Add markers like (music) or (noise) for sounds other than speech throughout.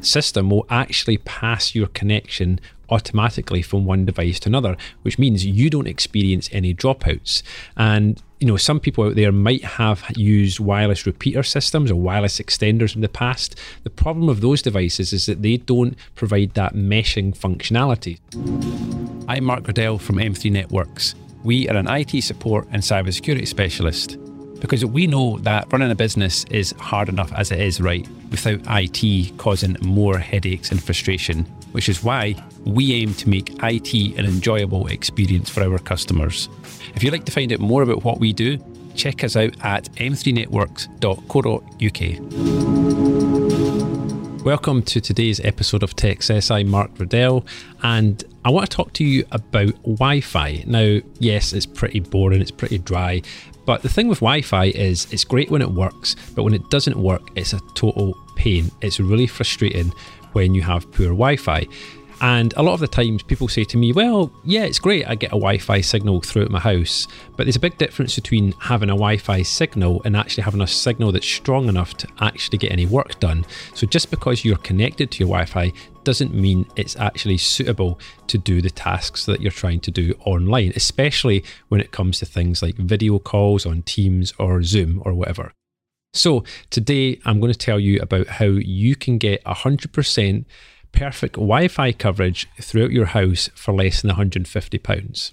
the system will actually pass your connection automatically from one device to another, which means you don't experience any dropouts. And you know, some people out there might have used wireless repeater systems or wireless extenders in the past. The problem of those devices is that they don't provide that meshing functionality. I'm Mark Riddell from M3 Networks. We are an IT support and cybersecurity specialist because we know that running a business is hard enough as it is, right, without IT causing more headaches and frustration, which is why we aim to make IT an enjoyable experience for our customers. If you'd like to find out more about what we do, check us out at m3networks.co.uk. Welcome to today's episode of Techcess. I'm Mark Riddell, and I want to talk to you about Wi Fi. Now, yes, it's pretty boring, it's pretty dry, but the thing with Wi Fi is it's great when it works, but when it doesn't work, it's a total pain. It's really frustrating when you have poor Wi Fi. And a lot of the times people say to me, well, yeah, it's great, I get a Wi Fi signal throughout my house. But there's a big difference between having a Wi Fi signal and actually having a signal that's strong enough to actually get any work done. So just because you're connected to your Wi Fi doesn't mean it's actually suitable to do the tasks that you're trying to do online, especially when it comes to things like video calls on Teams or Zoom or whatever. So, today I'm going to tell you about how you can get 100% perfect Wi Fi coverage throughout your house for less than £150.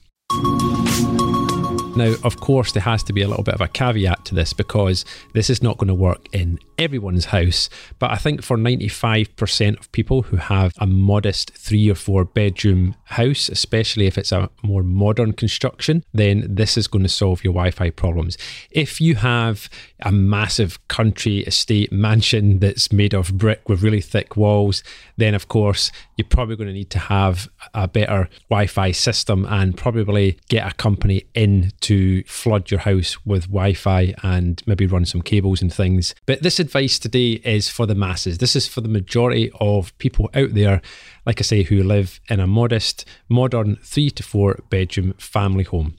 Now, of course, there has to be a little bit of a caveat to this because this is not going to work in everyone's house. But I think for 95% of people who have a modest three or four bedroom house, especially if it's a more modern construction, then this is going to solve your Wi Fi problems. If you have a massive country estate (laughs) mansion that's made of brick with really thick walls, then of course you're probably going to need to have a better Wi Fi system and probably get a company in to flood your house with Wi Fi and maybe run some cables and things. But this advice today is for the masses. This is for the majority of people out there, like I say, who live in a modest, modern three to four bedroom family home.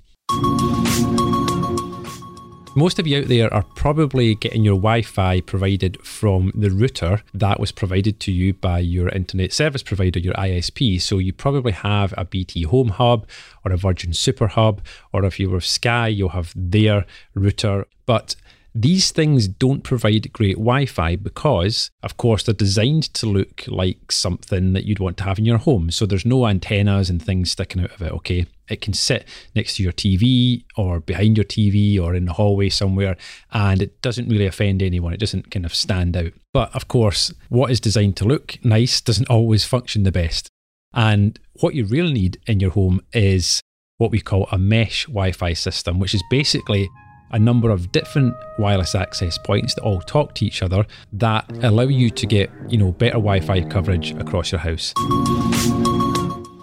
Most of you out there are probably getting your Wi Fi provided from the router that was provided to you by your internet service provider, your ISP. So you probably have a BT Home Hub or a Virgin Super Hub, or if you're with Sky, you'll have their router. But these things don't provide great Wi Fi because, of course, they're designed to look like something that you'd want to have in your home. So there's no antennas and things sticking out of it, okay? It can sit next to your TV or behind your TV or in the hallway somewhere, and it doesn't really offend anyone. It doesn't kind of stand out. But of course, what is designed to look nice doesn't always function the best. And what you really need in your home is what we call a mesh Wi Fi system, which is basically a number of different wireless access points that all talk to each other that allow you to get, you know, better Wi-Fi coverage across your house.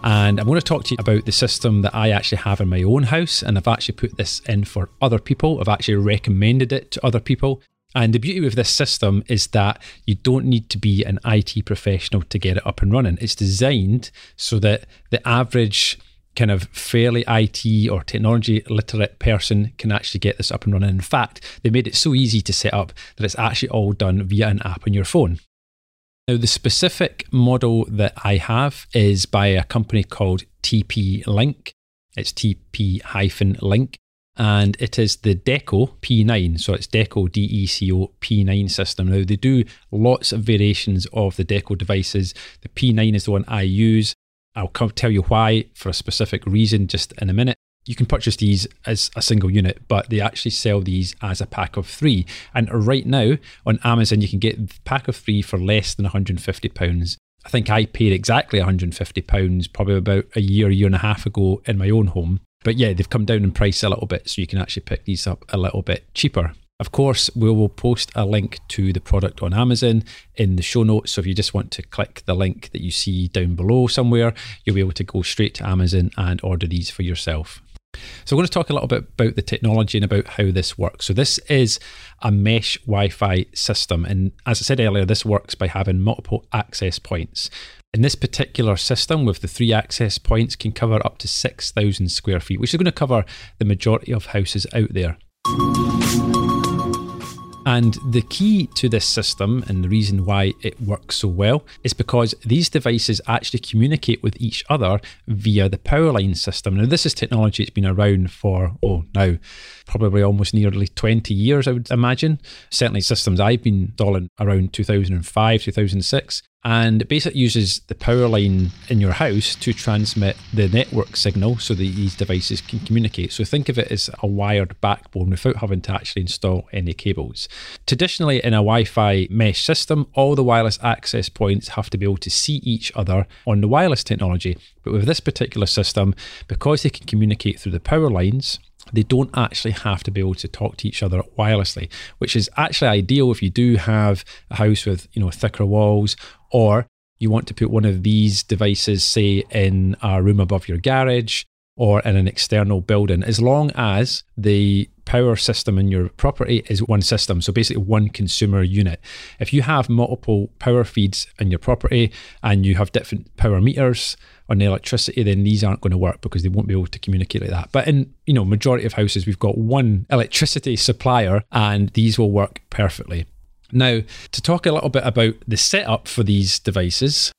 And I'm going to talk to you about the system that I actually have in my own house. And I've actually put this in for other people. I've actually recommended it to other people. And the beauty of this system is that you don't need to be an IT professional to get it up and running. It's designed so that the average kind of fairly IT or technology literate person can actually get this up and running. In fact, they made it so easy to set up that it's actually all done via an app on your phone. Now, the specific model that I have is by a company called TP Link. It's TP Link, and it is the Deco P9. So it's Deco DECO P9 system. Now, they do lots of variations of the Deco devices. The P9 is the one I use. I'll come tell you why for a specific reason just in a minute. You can purchase these as a single unit, but they actually sell these as a pack of three. And right now on Amazon, you can get the pack of three for less than £150. I think I paid exactly £150 probably about a year, year and a half ago in my own home. But yeah, they've come down in price a little bit, so you can actually pick these up a little bit cheaper. Of course, we will post a link to the product on Amazon in the show notes. So if you just want to click the link that you see down below somewhere, you'll be able to go straight to Amazon and order these for yourself. So, I'm going to talk a little bit about the technology and about how this works. So, this is a mesh Wi Fi system. And as I said earlier, this works by having multiple access points. In this particular system, with the three access points, can cover up to 6,000 square feet, which is going to cover the majority of houses out there. And the key to this system and the reason why it works so well is because these devices actually communicate with each other via the power line system. Now, this is technology that's been around for, oh, now probably almost nearly 20 years, I would imagine. Certainly, systems I've been installing around 2005, 2006. And it basically uses the power line in your house to transmit the network signal so that these devices can communicate. So think of it as a wired backbone without having to actually install any cables. Traditionally, in a Wi Fi mesh system, all the wireless access points have to be able to see each other on the wireless technology. But with this particular system, because they can communicate through the power lines, they don't actually have to be able to talk to each other wirelessly, which is actually ideal if you do have a house with, you know, thicker walls or you want to put one of these devices, say, in a room above your garage or in an external building, as long as the power system in your property is one system. So basically, one consumer unit. If you have multiple power feeds in your property and you have different power meters on the electricity, then these aren't going to work because they won't be able to communicate like that. But in you know majority of houses, we've got one electricity supplier, and these will work perfectly. Now, to talk a little bit about the setup for these devices,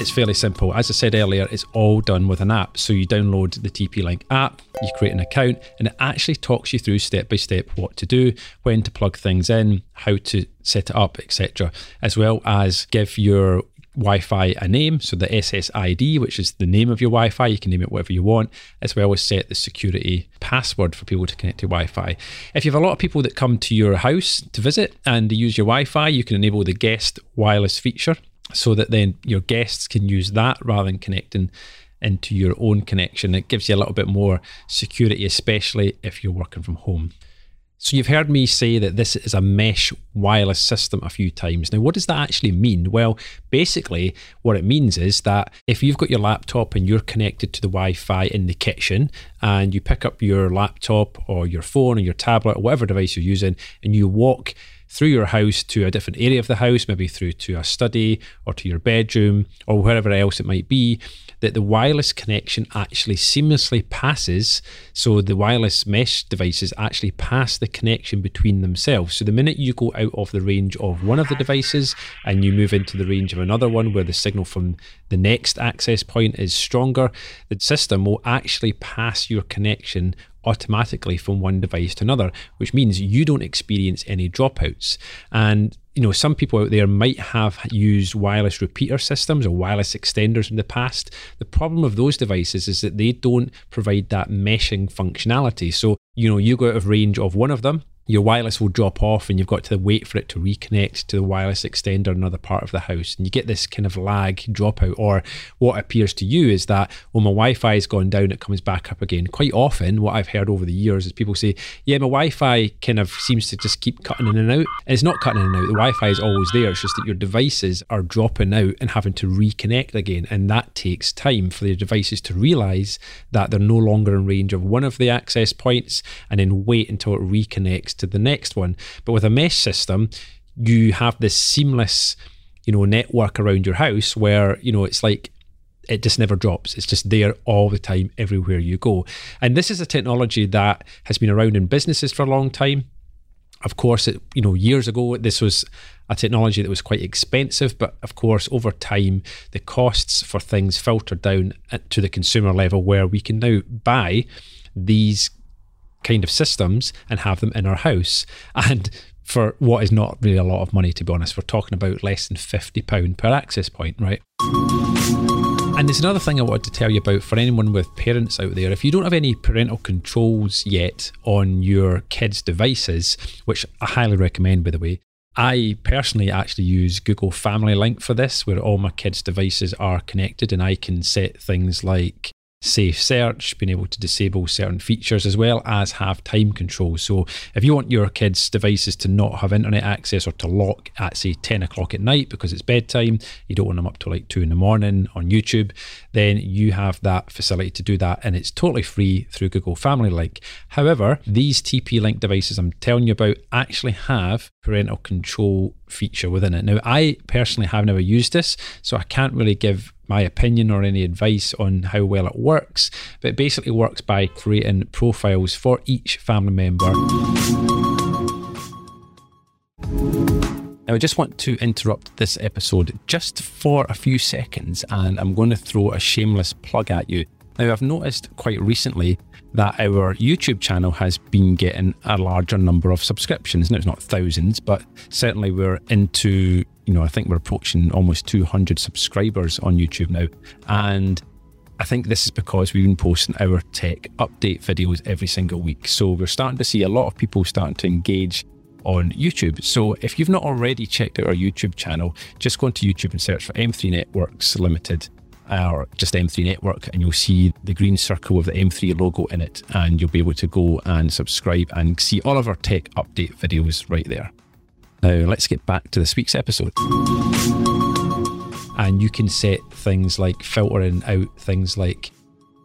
it's fairly simple. As I said earlier, it's all done with an app. So you download the TP Link app, you create an account, and it actually talks you through step by step what to do, when to plug things in, how to set it up, etc., as well as give your Wi-Fi a name, so the SSID, which is the name of your Wi-Fi, you can name it whatever you want, as well as set the security password for people to connect to Wi-Fi. If you have a lot of people that come to your house to visit and they use your Wi-Fi, you can enable the guest wireless feature, so that then your guests can use that rather than connecting into your own connection. It gives you a little bit more security, especially if you're working from home. So you've heard me say that this is a mesh wireless system a few times. Now, what does that actually mean? Well, basically, what it means is that if you've got your laptop and you're connected to the Wi-Fi in the kitchen, and you pick up your laptop or your phone or your tablet or whatever device you're using, and you walk through your house to a different area of the house, maybe through to a study or to your bedroom or wherever else it might be, that the wireless connection actually seamlessly passes. So the wireless mesh devices actually pass the connection between themselves. So the minute you go out of the range of one of the devices and you move into the range of another one where the signal from the next access point is stronger, the system will actually pass your connection automatically from one device to another, which means you don't experience any dropouts. And you know, some people out there might have used wireless repeater systems or wireless extenders in the past. The problem of those devices is that they don't provide that meshing functionality. So, you know, you go out of range of one of them, your wireless will drop off and you've got to wait for it to reconnect to the wireless extender in another part of the house. And you get this kind of lag dropout, or what appears to you is that, well, my Wi Fi has gone down, it comes back up again. Quite often, what I've heard over the years is people say, yeah, my Wi Fi kind of seems to just keep cutting in and out. And it's not cutting in and out, the Wi Fi is always there. It's just that your devices are dropping out and having to reconnect again. And that takes time for your devices to realize that they're no longer in range of one of the access points and then wait until it reconnects to the next one. But with a mesh system, you have this seamless, you know, network around your house where, you know, it's like it just never drops. It's just there all the time, everywhere you go. And this is a technology that has been around in businesses for a long time. Of course, it, you know, years ago, this was a technology that was quite expensive, but of course, over time, the costs for things filtered down uh, to the consumer level where we can now buy these kind of systems and have them in our house. And for what is not really a lot of money, to be honest, we're talking about less than £50 per access point, right? And there's another thing I wanted to tell you about for anyone with parents out there. If you don't have any parental controls yet on your kids' devices, which I highly recommend, by the way, I personally actually use Google Family Link for this, where all my kids' devices are connected and I can set things like safe search, being able to disable certain features as well as have time control. So if you want your kids' devices to not have internet access or to lock at say 10 o'clock at night because it's bedtime, you don't want them up to like 2 in the morning on YouTube, then you have that facility to do that and it's totally free through Google Family Link. However, these TP Link devices I'm telling you about actually have parental control feature within it. Now, I personally have never used this, so I can't really give my opinion or any advice on how well it works, but it basically works by creating profiles for each family member Now, I just want to interrupt this episode just for a few seconds, and I'm going to throw a shameless plug at you. Now, I've noticed quite recently that our YouTube channel has been getting a larger number of subscriptions. Now, it's not thousands, but certainly we're into, you know, I think we're approaching almost 200 subscribers on YouTube now. And I think this is because we've been posting our tech update videos every single week. So we're starting to see a lot of people starting to engage on YouTube. So if you've not already checked out our YouTube channel, just go into YouTube and search for M3 Networks Limited or just M3 Network, and you'll see the green circle with the M3 logo in it, and you'll be able to go and subscribe and see all of our tech update videos right there. Now, let's get back to this week's episode. And you can set things like filtering out things like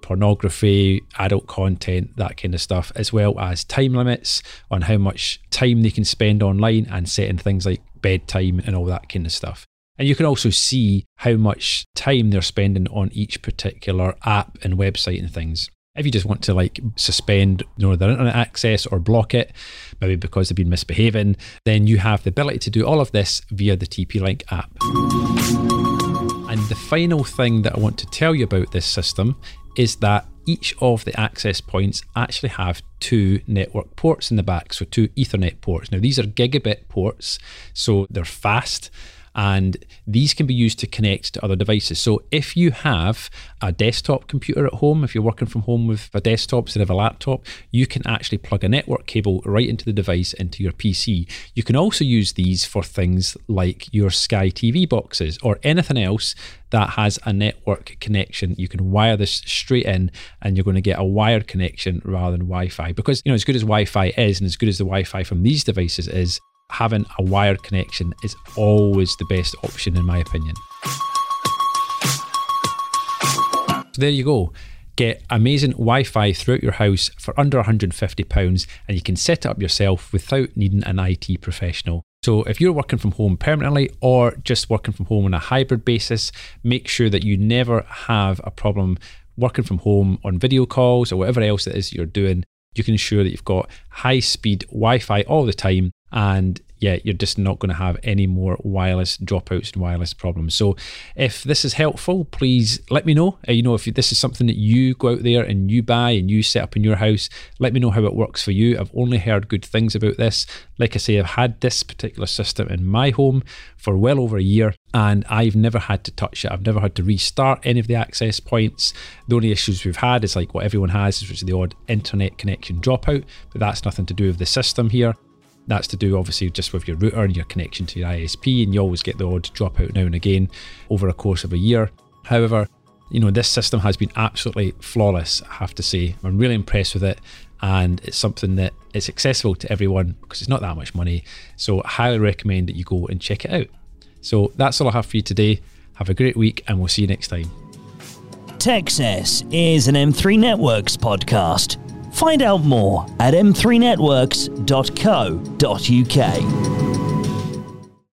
pornography, adult content, that kind of stuff, as well as time limits on how much time they can spend online and setting things like bedtime and all that kind of stuff. And you can also see how much time they're spending on each particular app and website and things. If you just want to like suspend you know, their internet access or block it, maybe because they've been misbehaving, then you have the ability to do all of this via the TP Link app. And the final thing that I want to tell you about this system is that each of the access points actually have two network ports in the back, so two Ethernet ports. Now, these are gigabit ports, so they're fast and these can be used to connect to other devices. So if you have a desktop computer at home, if you're working from home with a desktop instead of a laptop, you can actually plug a network cable right into the device into your PC. You can also use these for things like your Sky TV boxes or anything else that has a network connection. You can wire this straight in and you're going to get a wired connection rather than Wi Fi. Because, you know, as good as Wi Fi is and as good as the Wi Fi from these devices is, having a wired connection is always the best option, in my opinion. So there you go. Get amazing Wi Fi throughout your house for under £150, and you can set it up yourself without needing an IT professional. So, if you're working from home permanently or just working from home on a hybrid basis, make sure that you never have a problem working from home on video calls or whatever else it is you're doing. You can ensure that you've got high speed Wi Fi all the time and yeah, you're just not going to have any more wireless dropouts and wireless problems. So, if this is helpful, please let me know. Uh, you know, if this is something that you go out there and you buy and you set up in your house, let me know how it works for you. I've only heard good things about this. Like I say, I've had this particular system in my home for well over a year and I've never had to touch it. I've never had to restart any of the access points. The only issues we've had is like what everyone has, which is the odd internet connection dropout, but that's nothing to do with the system here. That's to do obviously just with your router and your connection to your ISP, and you always get the odd dropout now and again over a course of a year. However, you know, this system has been absolutely flawless, I have to say. I'm really impressed with it, and it's something that is accessible to everyone because it's not that much money. So, I highly recommend that you go and check it out. So, that's all I have for you today. Have a great week, and we'll see you next time. Techcess is an M3 Networks podcast. Find out more at m3networks.co.uk.